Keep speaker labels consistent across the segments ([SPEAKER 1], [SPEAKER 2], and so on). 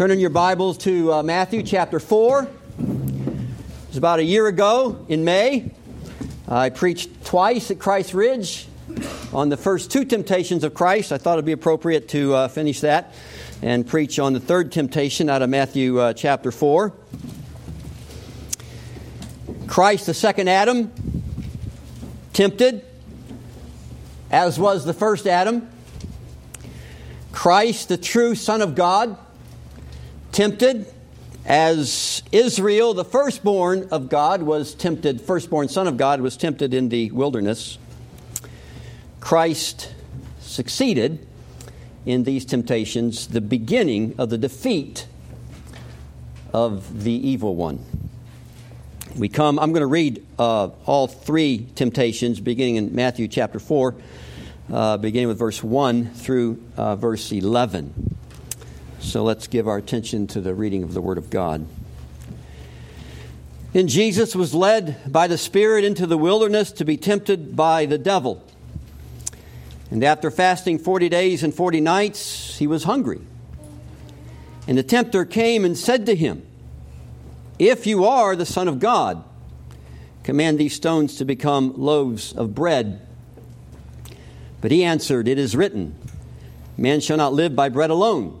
[SPEAKER 1] Turn in your Bibles to uh, Matthew chapter 4. It was about a year ago in May. I preached twice at Christ Ridge on the first two temptations of Christ. I thought it'd be appropriate to uh, finish that and preach on the third temptation out of Matthew uh, chapter 4. Christ, the second Adam, tempted, as was the first Adam. Christ, the true Son of God, tempted as Israel, the firstborn of God, was tempted, firstborn Son of God, was tempted in the wilderness. Christ succeeded in these temptations, the beginning of the defeat of the evil one. We come, I'm going to read uh, all three temptations beginning in Matthew chapter 4, uh, beginning with verse 1 through uh, verse 11. So let's give our attention to the reading of the Word of God. And Jesus was led by the Spirit into the wilderness to be tempted by the devil. And after fasting 40 days and 40 nights, he was hungry. And the tempter came and said to him, If you are the Son of God, command these stones to become loaves of bread. But he answered, It is written, Man shall not live by bread alone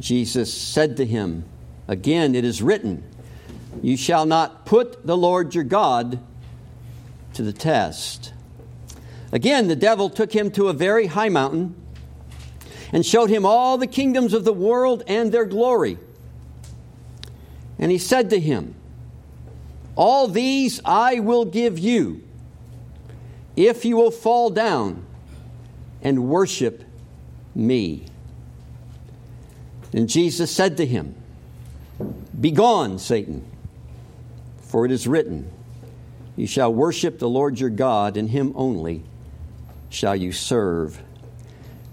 [SPEAKER 1] Jesus said to him, Again, it is written, You shall not put the Lord your God to the test. Again, the devil took him to a very high mountain and showed him all the kingdoms of the world and their glory. And he said to him, All these I will give you if you will fall down and worship me. And Jesus said to him, Begone, Satan, for it is written, You shall worship the Lord your God, and him only shall you serve.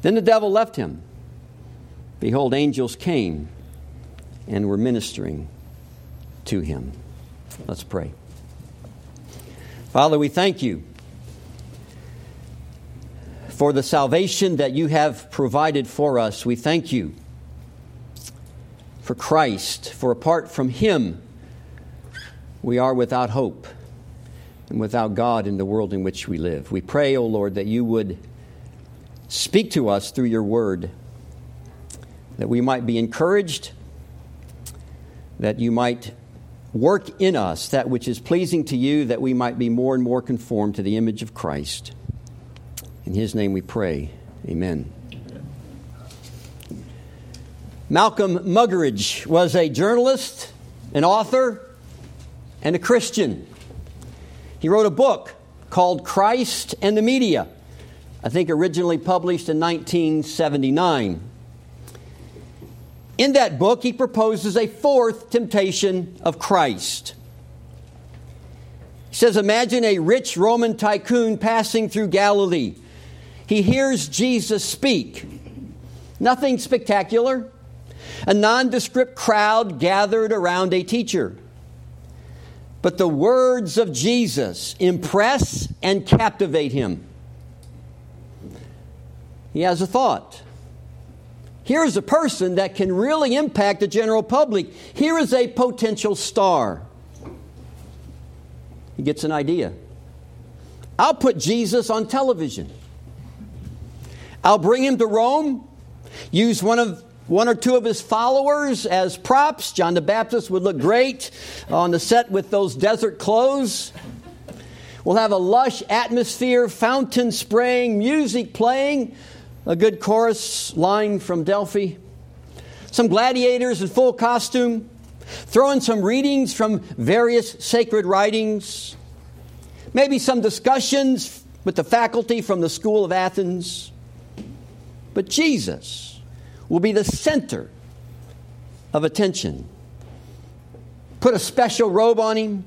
[SPEAKER 1] Then the devil left him. Behold, angels came and were ministering to him. Let's pray. Father, we thank you for the salvation that you have provided for us. We thank you for Christ, for apart from Him, we are without hope and without God in the world in which we live. We pray, O oh Lord, that you would speak to us through your word, that we might be encouraged, that you might work in us that which is pleasing to you, that we might be more and more conformed to the image of Christ. In his name we pray. Amen. Malcolm Muggeridge was a journalist, an author, and a Christian. He wrote a book called Christ and the Media, I think originally published in 1979. In that book, he proposes a fourth temptation of Christ. He says, Imagine a rich Roman tycoon passing through Galilee. He hears Jesus speak. Nothing spectacular, a nondescript crowd gathered around a teacher. But the words of Jesus impress and captivate him. He has a thought. Here is a person that can really impact the general public. Here is a potential star. He gets an idea. I'll put Jesus on television. I'll bring him to Rome, use one of one or two of his followers as props. John the Baptist would look great on the set with those desert clothes. We'll have a lush atmosphere, fountain spraying, music playing, a good chorus line from Delphi, some gladiators in full costume, throw in some readings from various sacred writings, maybe some discussions with the faculty from the School of Athens. But Jesus, will be the center of attention. Put a special robe on him,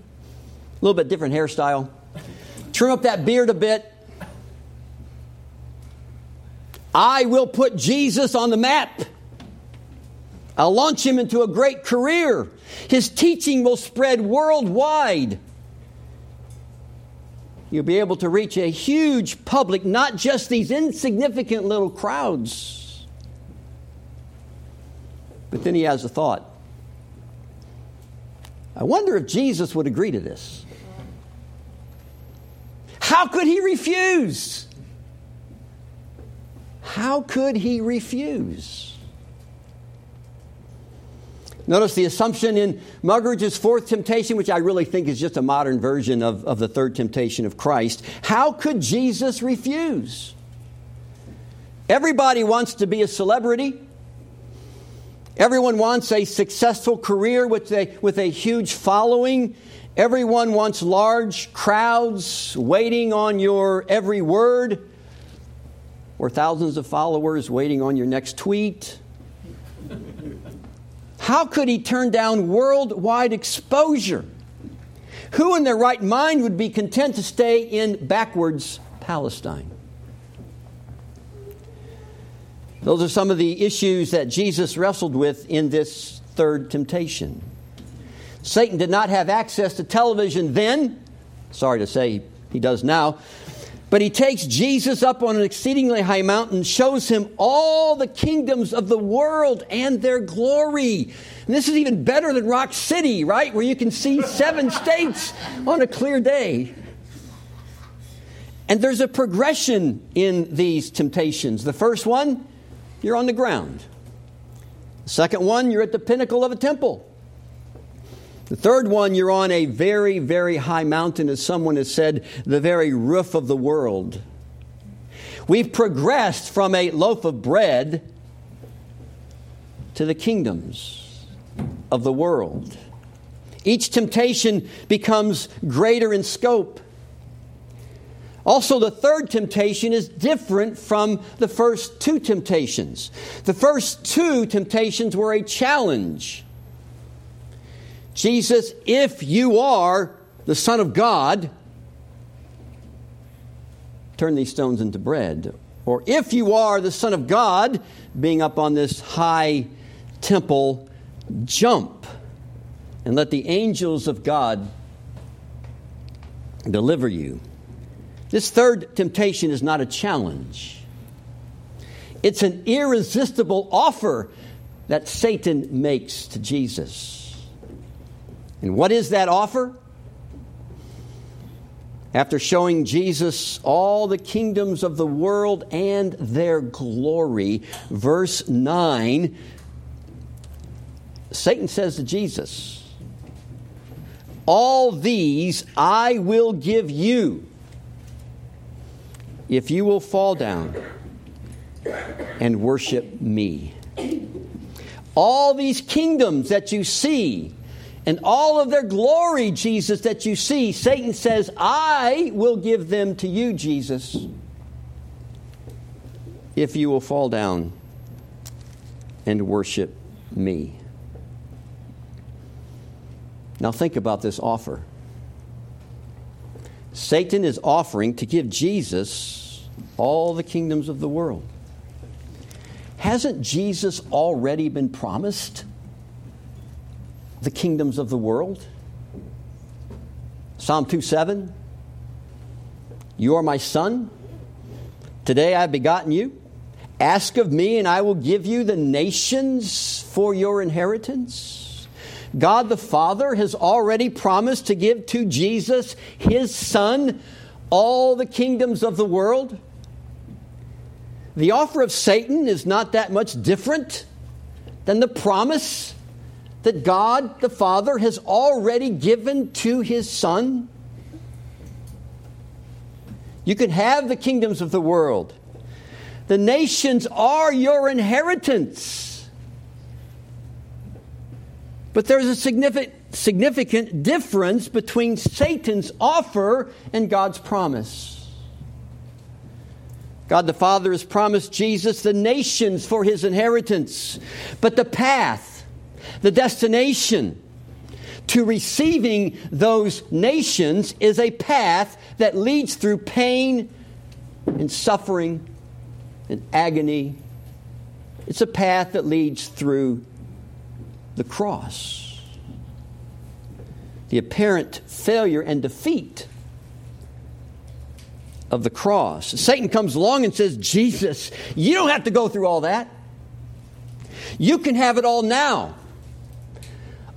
[SPEAKER 1] a little bit different hairstyle. Trim up that beard a bit. I will put Jesus on the map. I'll launch him into a great career. His teaching will spread worldwide. You'll be able to reach a huge public, not just these insignificant little crowds. But then he has a thought. I wonder if Jesus would agree to this. How could he refuse? How could he refuse? Notice the assumption in Muggeridge's fourth temptation, which I really think is just a modern version of, of the third temptation of Christ. How could Jesus refuse? Everybody wants to be a celebrity. Everyone wants a successful career with a, with a huge following. Everyone wants large crowds waiting on your every word, or thousands of followers waiting on your next tweet. How could he turn down worldwide exposure? Who in their right mind would be content to stay in backwards Palestine? Those are some of the issues that Jesus wrestled with in this third temptation. Satan did not have access to television then. Sorry to say he does now. But he takes Jesus up on an exceedingly high mountain, shows him all the kingdoms of the world and their glory. And this is even better than Rock City, right? Where you can see seven states on a clear day. And there's a progression in these temptations. The first one, you're on the ground. The second one, you're at the pinnacle of a temple. The third one, you're on a very, very high mountain, as someone has said, the very roof of the world. We've progressed from a loaf of bread to the kingdoms of the world. Each temptation becomes greater in scope. Also, the third temptation is different from the first two temptations. The first two temptations were a challenge Jesus, if you are the Son of God, turn these stones into bread. Or if you are the Son of God, being up on this high temple, jump and let the angels of God deliver you. This third temptation is not a challenge, it's an irresistible offer that Satan makes to Jesus. And what is that offer? After showing Jesus all the kingdoms of the world and their glory, verse 9, Satan says to Jesus, All these I will give you if you will fall down and worship me. All these kingdoms that you see, and all of their glory, Jesus, that you see, Satan says, I will give them to you, Jesus, if you will fall down and worship me. Now, think about this offer. Satan is offering to give Jesus all the kingdoms of the world. Hasn't Jesus already been promised? the kingdoms of the world. Psalm 2 7. You are my son. Today I have begotten you. Ask of me, and I will give you the nations for your inheritance. God the Father has already promised to give to Jesus, his Son, all the kingdoms of the world. The offer of Satan is not that much different than the promise that God the Father has already given to his Son? You can have the kingdoms of the world. The nations are your inheritance. But there's a significant, significant difference between Satan's offer and God's promise. God the Father has promised Jesus the nations for his inheritance, but the path The destination to receiving those nations is a path that leads through pain and suffering and agony. It's a path that leads through the cross. The apparent failure and defeat of the cross. Satan comes along and says, Jesus, you don't have to go through all that. You can have it all now.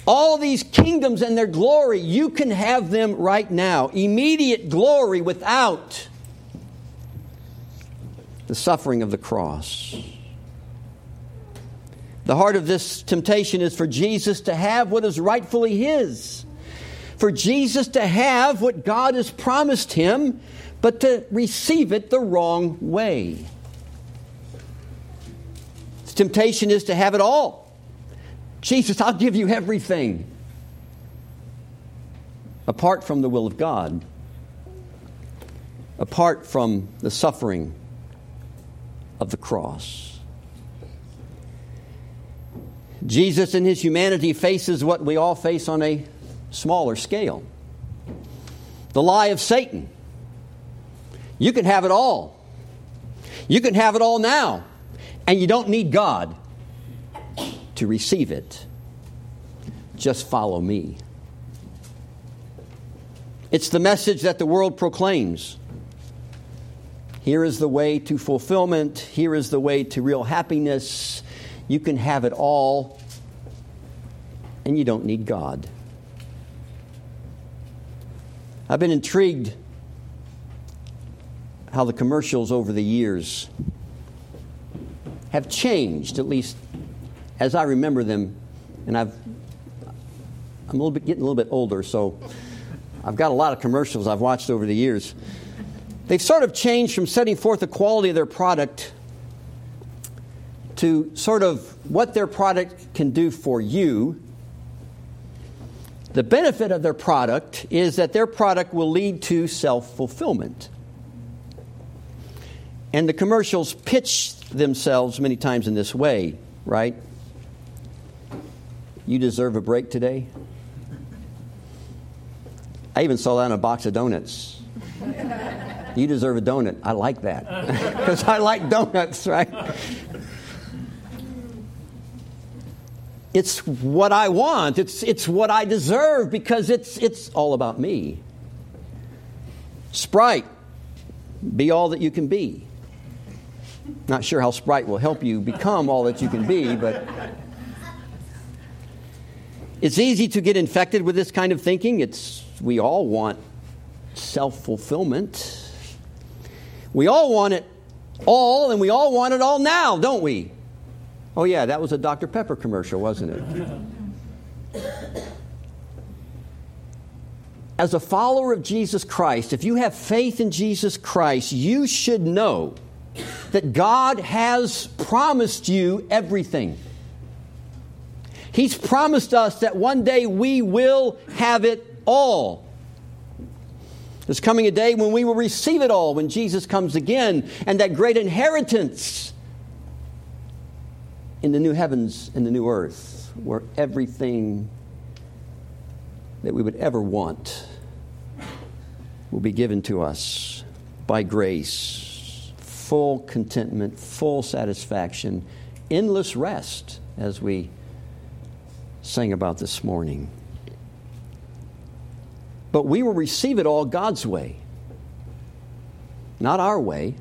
[SPEAKER 1] All these kingdoms and their glory, you can have them right now. Immediate glory without the suffering of the cross. The heart of this temptation is for Jesus to have what is rightfully his. For Jesus to have what God has promised him, but to receive it the wrong way. His temptation is to have it all. Jesus, I'll give you everything. Apart from the will of God, apart from the suffering of the cross. Jesus, in his humanity, faces what we all face on a smaller scale the lie of Satan. You can have it all. You can have it all now, and you don't need God to receive it. Just follow me. It's the message that the world proclaims. Here is the way to fulfillment. Here is the way to real happiness. You can have it all, and you don't need God. I've been intrigued how the commercials over the years have changed, at least as I remember them, and I've, I'm a little bit getting a little bit older, so I've got a lot of commercials I've watched over the years. They've sort of changed from setting forth the quality of their product to sort of what their product can do for you. The benefit of their product is that their product will lead to self fulfillment. And the commercials pitch themselves many times in this way, right? You deserve a break today? I even saw that in a box of donuts. you deserve a donut. I like that because I like donuts, right? It's what I want. It's, it's what I deserve because it's, it's all about me. Sprite, be all that you can be. Not sure how Sprite will help you become all that you can be, but it's easy to get infected with this kind of thinking. It's, we all want self fulfillment. We all want it all, and we all want it all now, don't we? Oh, yeah, that was a Dr. Pepper commercial, wasn't it? As a follower of Jesus Christ, if you have faith in Jesus Christ, you should know that God has promised you everything. He's promised us that one day we will have it all. There's coming a day when we will receive it all when Jesus comes again, and that great inheritance in the new heavens and the new earth, where everything that we would ever want will be given to us by grace. Full contentment, full satisfaction, endless rest as we sang about this morning. But we will receive it all God's way, not our way,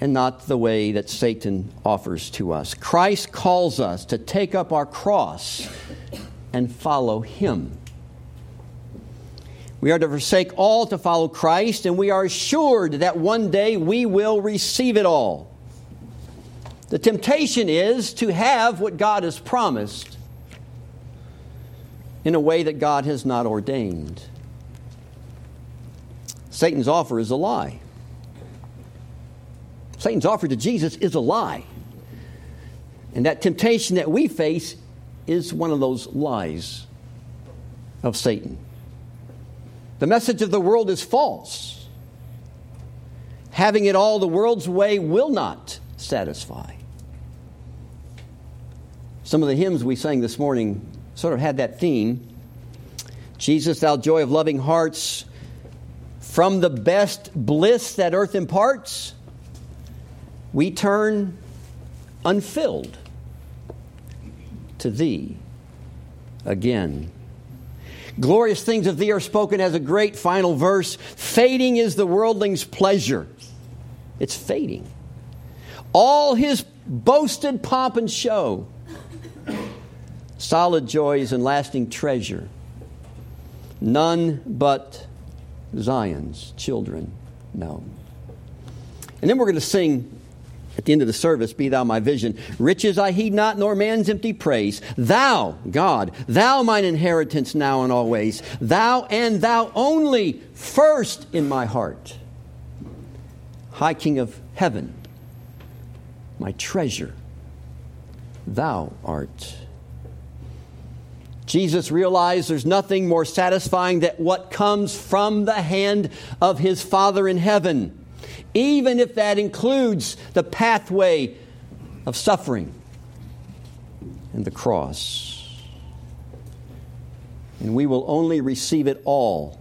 [SPEAKER 1] and not the way that Satan offers to us. Christ calls us to take up our cross and follow Him. We are to forsake all to follow Christ, and we are assured that one day we will receive it all. The temptation is to have what God has promised in a way that God has not ordained. Satan's offer is a lie. Satan's offer to Jesus is a lie. And that temptation that we face is one of those lies of Satan. The message of the world is false. Having it all the world's way will not satisfy. Some of the hymns we sang this morning sort of had that theme. Jesus, thou joy of loving hearts, from the best bliss that earth imparts, we turn unfilled to thee again. Glorious things of thee are spoken as a great final verse. Fading is the worldling's pleasure. It's fading. All his boasted pomp and show, solid joys and lasting treasure, none but Zion's children know. And then we're going to sing at the end of the service, Be thou my vision. Riches I heed not, nor man's empty praise. Thou, God, thou mine inheritance now and always. Thou and thou only, first in my heart. High King of heaven, my treasure, thou art. Jesus realized there's nothing more satisfying than what comes from the hand of his Father in heaven even if that includes the pathway of suffering and the cross. And we will only receive it all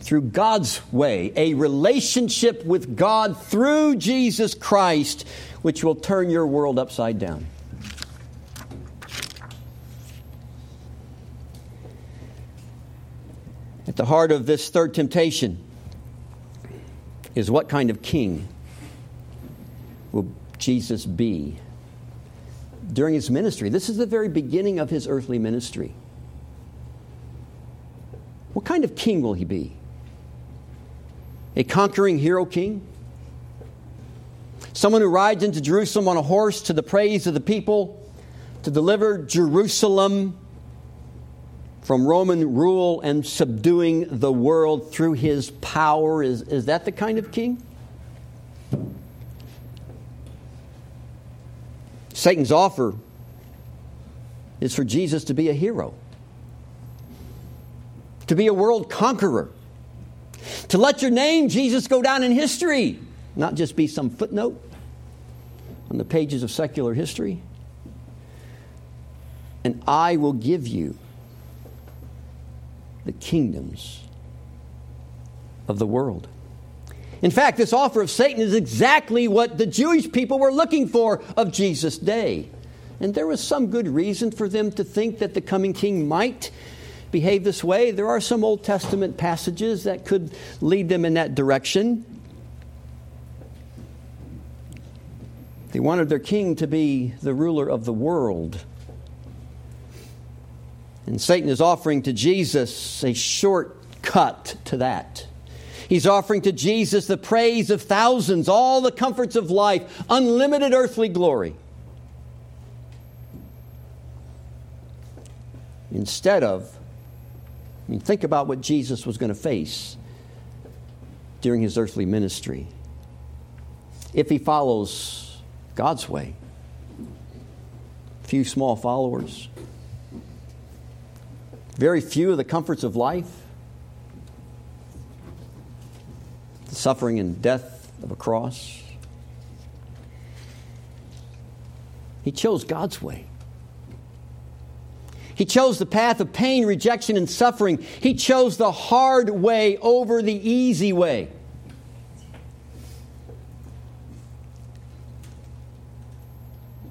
[SPEAKER 1] through God's way, a relationship with God through Jesus Christ, which will turn your world upside down. At the heart of this third temptation is what kind of king will Jesus be during his ministry? This is the very beginning of his earthly ministry. What kind of king will he be? A conquering hero king? Someone who rides into Jerusalem on a horse to the praise of the people to deliver Jerusalem from Roman rule and subduing the world through his power. Is, is that the kind of king? Satan's offer is for Jesus to be a hero, to be a world conqueror, to let your name, Jesus, go down in history, not just be some footnote on the pages of secular history. And I will give you the kingdoms of the world. In fact, this offer of Satan is exactly what the Jewish people were looking for of Jesus' day. And there was some good reason for them to think that the coming king might behave this way. There are some Old Testament passages that could lead them in that direction. They wanted their king to be the ruler of the world. And Satan is offering to Jesus a shortcut to that. He's offering to Jesus the praise of thousands, all the comforts of life, unlimited earthly glory. Instead of, I mean, think about what Jesus was going to face during his earthly ministry. If he follows God's way, few small followers, very few of the comforts of life, the suffering and death of a cross. He chose God's way. He chose the path of pain, rejection, and suffering. He chose the hard way over the easy way.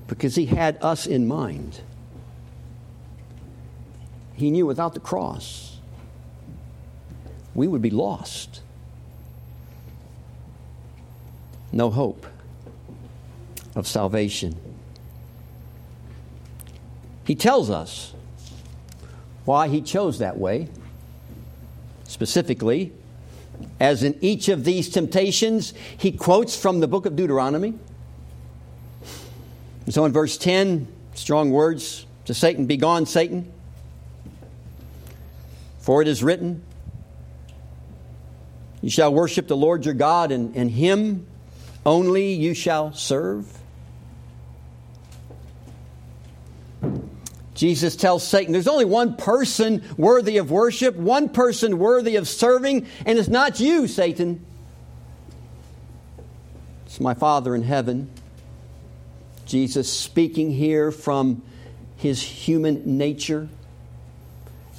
[SPEAKER 1] Because he had us in mind. He knew without the cross, we would be lost. No hope of salvation. He tells us why he chose that way. Specifically, as in each of these temptations, he quotes from the book of Deuteronomy. So in verse 10, strong words to Satan, Begone, Satan. For it is written, You shall worship the Lord your God, and, and him only you shall serve. Jesus tells Satan, There's only one person worthy of worship, one person worthy of serving, and it's not you, Satan. It's my Father in heaven. Jesus speaking here from his human nature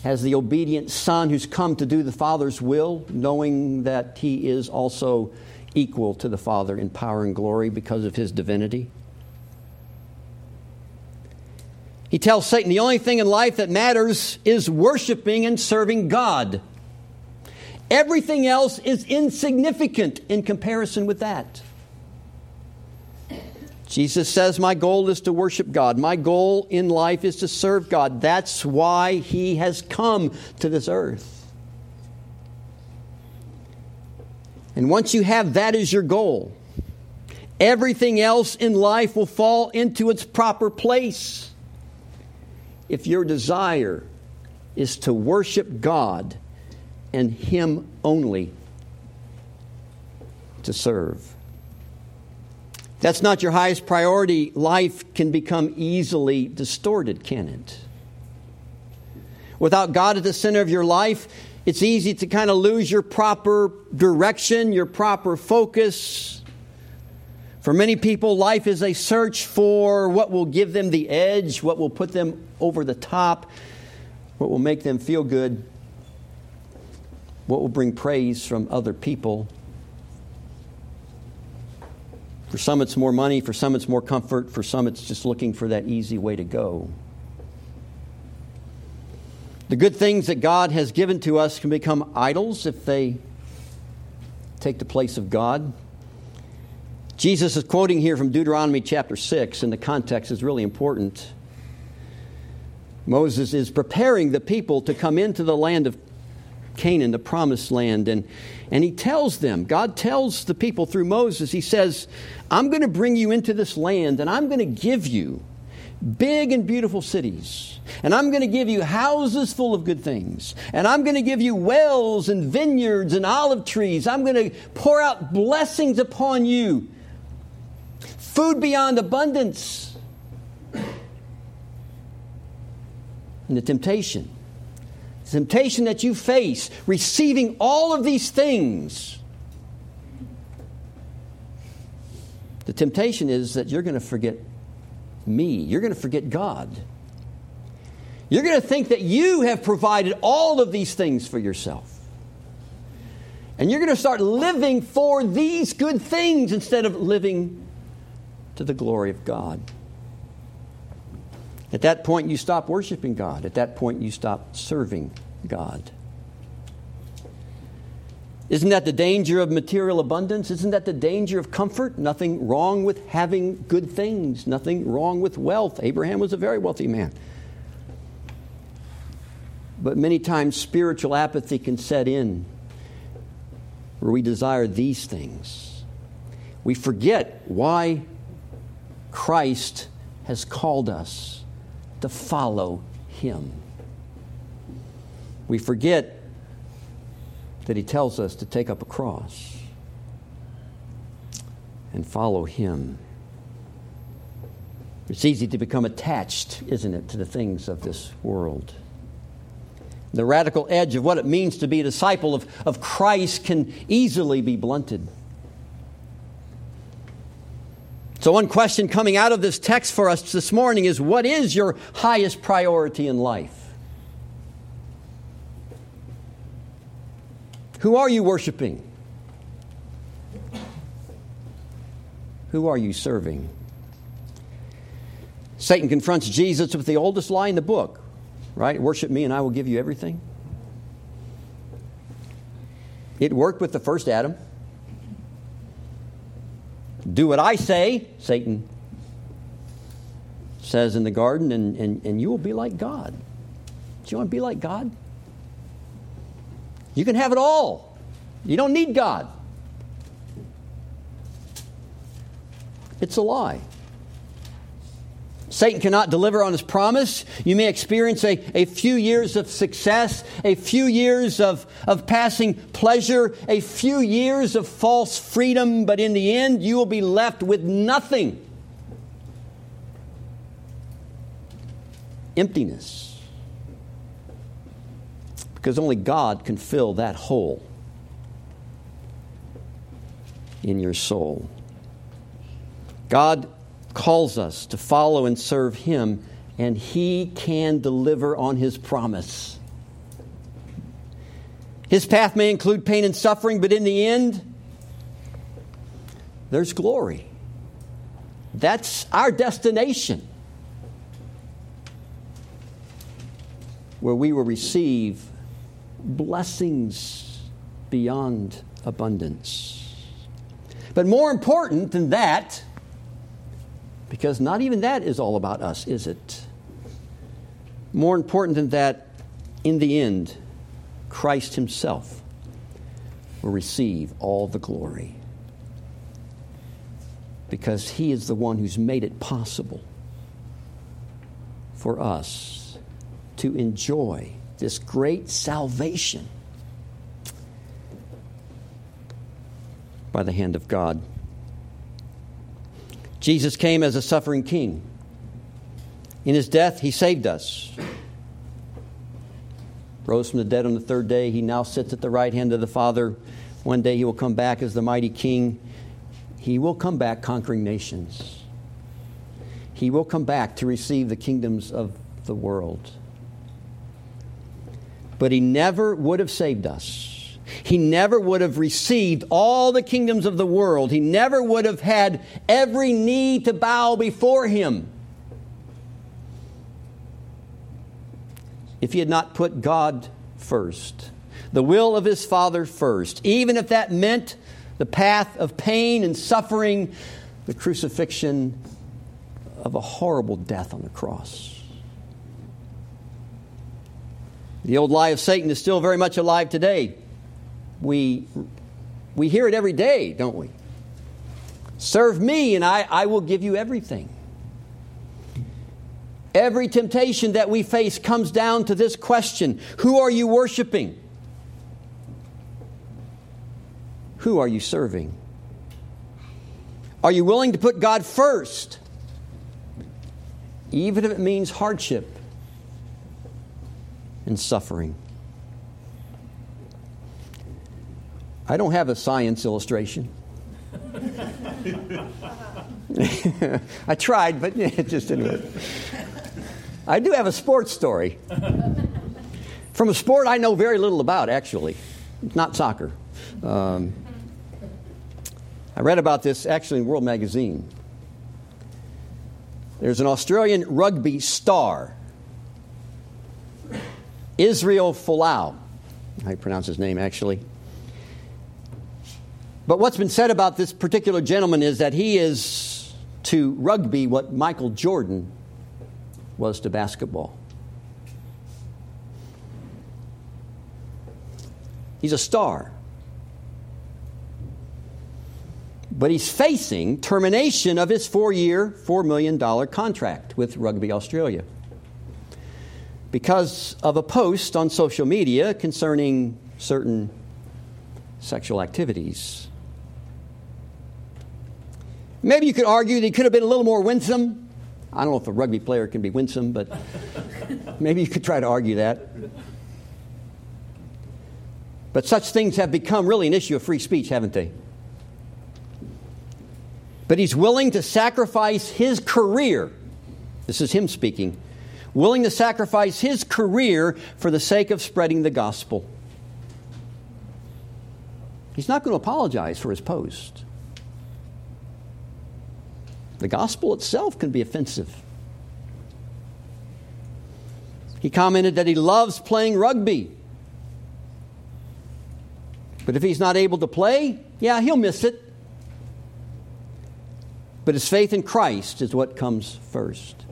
[SPEAKER 1] as the obedient Son who's come to do the Father's will, knowing that he is also equal to the Father in power and glory because of his divinity. He tells Satan the only thing in life that matters is worshiping and serving God. Everything else is insignificant in comparison with that. Jesus says, My goal is to worship God. My goal in life is to serve God. That's why He has come to this earth. And once you have that as your goal, everything else in life will fall into its proper place. If your desire is to worship God and Him only to serve that's not your highest priority, life can become easily distorted, can it? Without God at the center of your life, it's easy to kind of lose your proper direction, your proper focus. For many people, life is a search for what will give them the edge, what will put them over the top, what will make them feel good, what will bring praise from other people. For some, it's more money. For some, it's more comfort. For some, it's just looking for that easy way to go. The good things that God has given to us can become idols if they take the place of God. Jesus is quoting here from Deuteronomy chapter 6, and the context is really important. Moses is preparing the people to come into the land of Canaan, the promised land. And, and he tells them, God tells the people through Moses, he says, I'm going to bring you into this land and I'm going to give you big and beautiful cities. And I'm going to give you houses full of good things. And I'm going to give you wells and vineyards and olive trees. I'm going to pour out blessings upon you. Food beyond abundance. And the temptation temptation that you face, receiving all of these things, the temptation is that you're going to forget me. You're going to forget God. You're going to think that you have provided all of these things for yourself. And you're going to start living for these good things instead of living to the glory of God. At that point, you stop worshiping God. At that point, you stop serving God. Isn't that the danger of material abundance? Isn't that the danger of comfort? Nothing wrong with having good things, nothing wrong with wealth. Abraham was a very wealthy man. But many times spiritual apathy can set in where we desire these things. We forget why Christ has called us to follow him. We forget that he tells us to take up a cross and follow him. It's easy to become attached, isn't it, to the things of this world. The radical edge of what it means to be a disciple of, of Christ can easily be blunted. So, one question coming out of this text for us this morning is what is your highest priority in life? Who are you worshiping? Who are you serving? Satan confronts Jesus with the oldest lie in the book, right? Worship me and I will give you everything. It worked with the first Adam. Do what I say, Satan says in the garden, and, and, and you will be like God. Do you want to be like God? You can have it all. You don't need God. It's a lie. Satan cannot deliver on his promise. You may experience a, a few years of success, a few years of, of passing pleasure, a few years of false freedom, but in the end, you will be left with nothing emptiness. Because only God can fill that hole in your soul. God calls us to follow and serve Him, and He can deliver on His promise. His path may include pain and suffering, but in the end, there's glory. That's our destination. Where we will receive blessings beyond abundance. But more important than that, because not even that is all about us, is it? More important than that, in the end, Christ Himself will receive all the glory. Because He is the one who's made it possible for us to enjoy this great salvation by the hand of God. Jesus came as a suffering king. In his death, he saved us. Rose from the dead on the third day. He now sits at the right hand of the Father. One day he will come back as the mighty king. He will come back conquering nations. He will come back to receive the kingdoms of the world. But he never would have saved us he never would have received all the kingdoms of the world. He never would have had every knee to bow before him if he had not put God first, the will of his Father first, even if that meant the path of pain and suffering, the crucifixion of a horrible death on the cross. The old lie of Satan is still very much alive today we, we hear it every day, don't we? Serve me, and I, I will give you everything. Every temptation that we face comes down to this question Who are you worshiping? Who are you serving? Are you willing to put God first, even if it means hardship and suffering? I don't have a science illustration. I tried, but it just didn't work. I do have a sports story. From a sport I know very little about, actually. not soccer. Um, I read about this actually in World Magazine. There's an Australian rugby star, Israel Folau. I pronounce his name, actually. But what's been said about this particular gentleman is that he is to rugby what Michael Jordan was to basketball. He's a star. But he's facing termination of his four year, $4 million contract with Rugby Australia because of a post on social media concerning certain sexual activities. Maybe you could argue that he could have been a little more winsome. I don't know if a rugby player can be winsome, but maybe you could try to argue that. But such things have become really an issue of free speech, haven't they? But he's willing to sacrifice his career. This is him speaking. Willing to sacrifice his career for the sake of spreading the gospel. He's not going to apologize for his post. The gospel itself can be offensive. He commented that he loves playing rugby. But if he's not able to play, yeah, he'll miss it. But his faith in Christ is what comes first.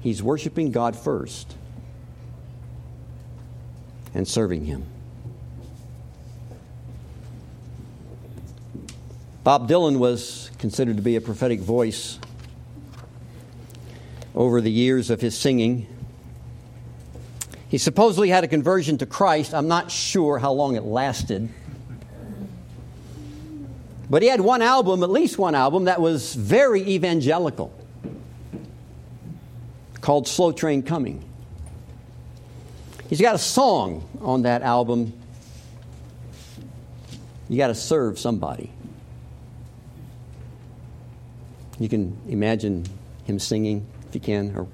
[SPEAKER 1] He's worshiping God first and serving Him. Bob Dylan was considered to be a prophetic voice over the years of his singing. He supposedly had a conversion to Christ. I'm not sure how long it lasted. But he had one album, at least one album, that was very evangelical called Slow Train Coming. He's got a song on that album. You got to serve somebody. You can imagine him singing if you can. Or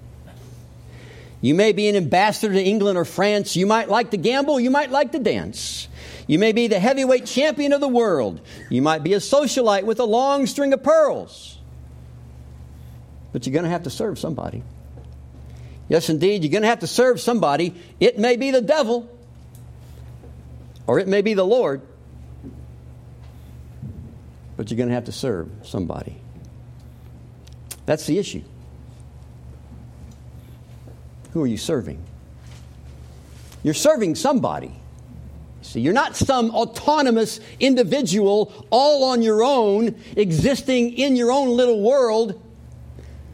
[SPEAKER 1] you may be an ambassador to England or France. You might like to gamble. You might like to dance. You may be the heavyweight champion of the world. You might be a socialite with a long string of pearls. But you're going to have to serve somebody. Yes, indeed, you're going to have to serve somebody. It may be the devil, or it may be the Lord, but you're going to have to serve somebody. That's the issue. Who are you serving? You're serving somebody. See, you're not some autonomous individual all on your own, existing in your own little world,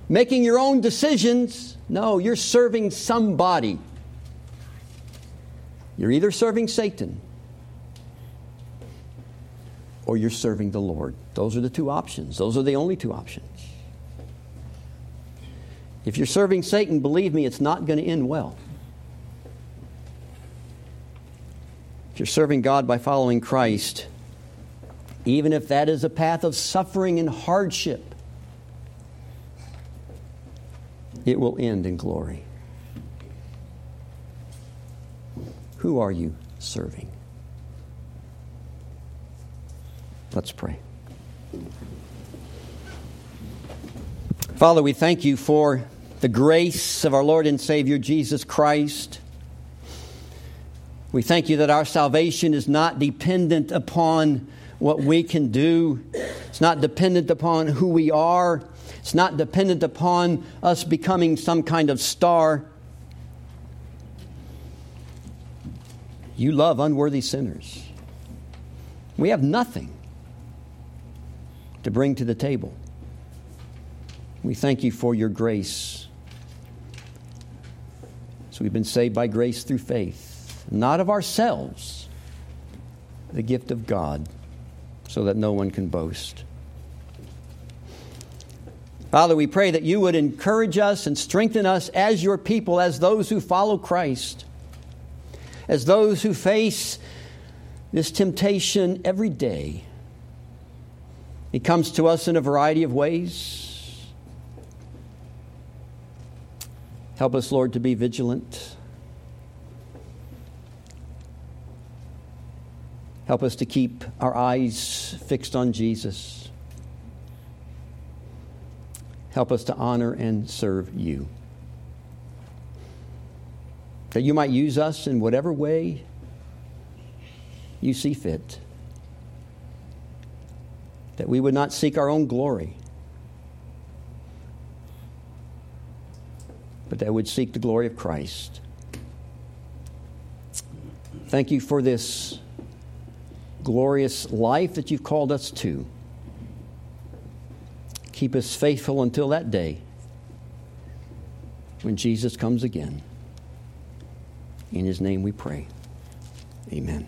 [SPEAKER 1] making your own decisions. No, you're serving somebody. You're either serving Satan or you're serving the Lord. Those are the two options. Those are the only two options. If you're serving Satan, believe me, it's not going to end well. If you're serving God by following Christ, even if that is a path of suffering and hardship, it will end in glory. Who are you serving? Let's pray. Father, we thank you for the grace of our Lord and Savior Jesus Christ. We thank you that our salvation is not dependent upon what we can do, it's not dependent upon who we are, it's not dependent upon us becoming some kind of star. You love unworthy sinners. We have nothing to bring to the table. We thank you for your grace. So we've been saved by grace through faith, not of ourselves, the gift of God, so that no one can boast. Father, we pray that you would encourage us and strengthen us as your people, as those who follow Christ, as those who face this temptation every day. It comes to us in a variety of ways. Help us, Lord, to be vigilant. Help us to keep our eyes fixed on Jesus. Help us to honor and serve you. That you might use us in whatever way you see fit. That we would not seek our own glory but that would seek the glory of Christ. Thank you for this glorious life that you've called us to. Keep us faithful until that day when Jesus comes again. In his name we pray. Amen.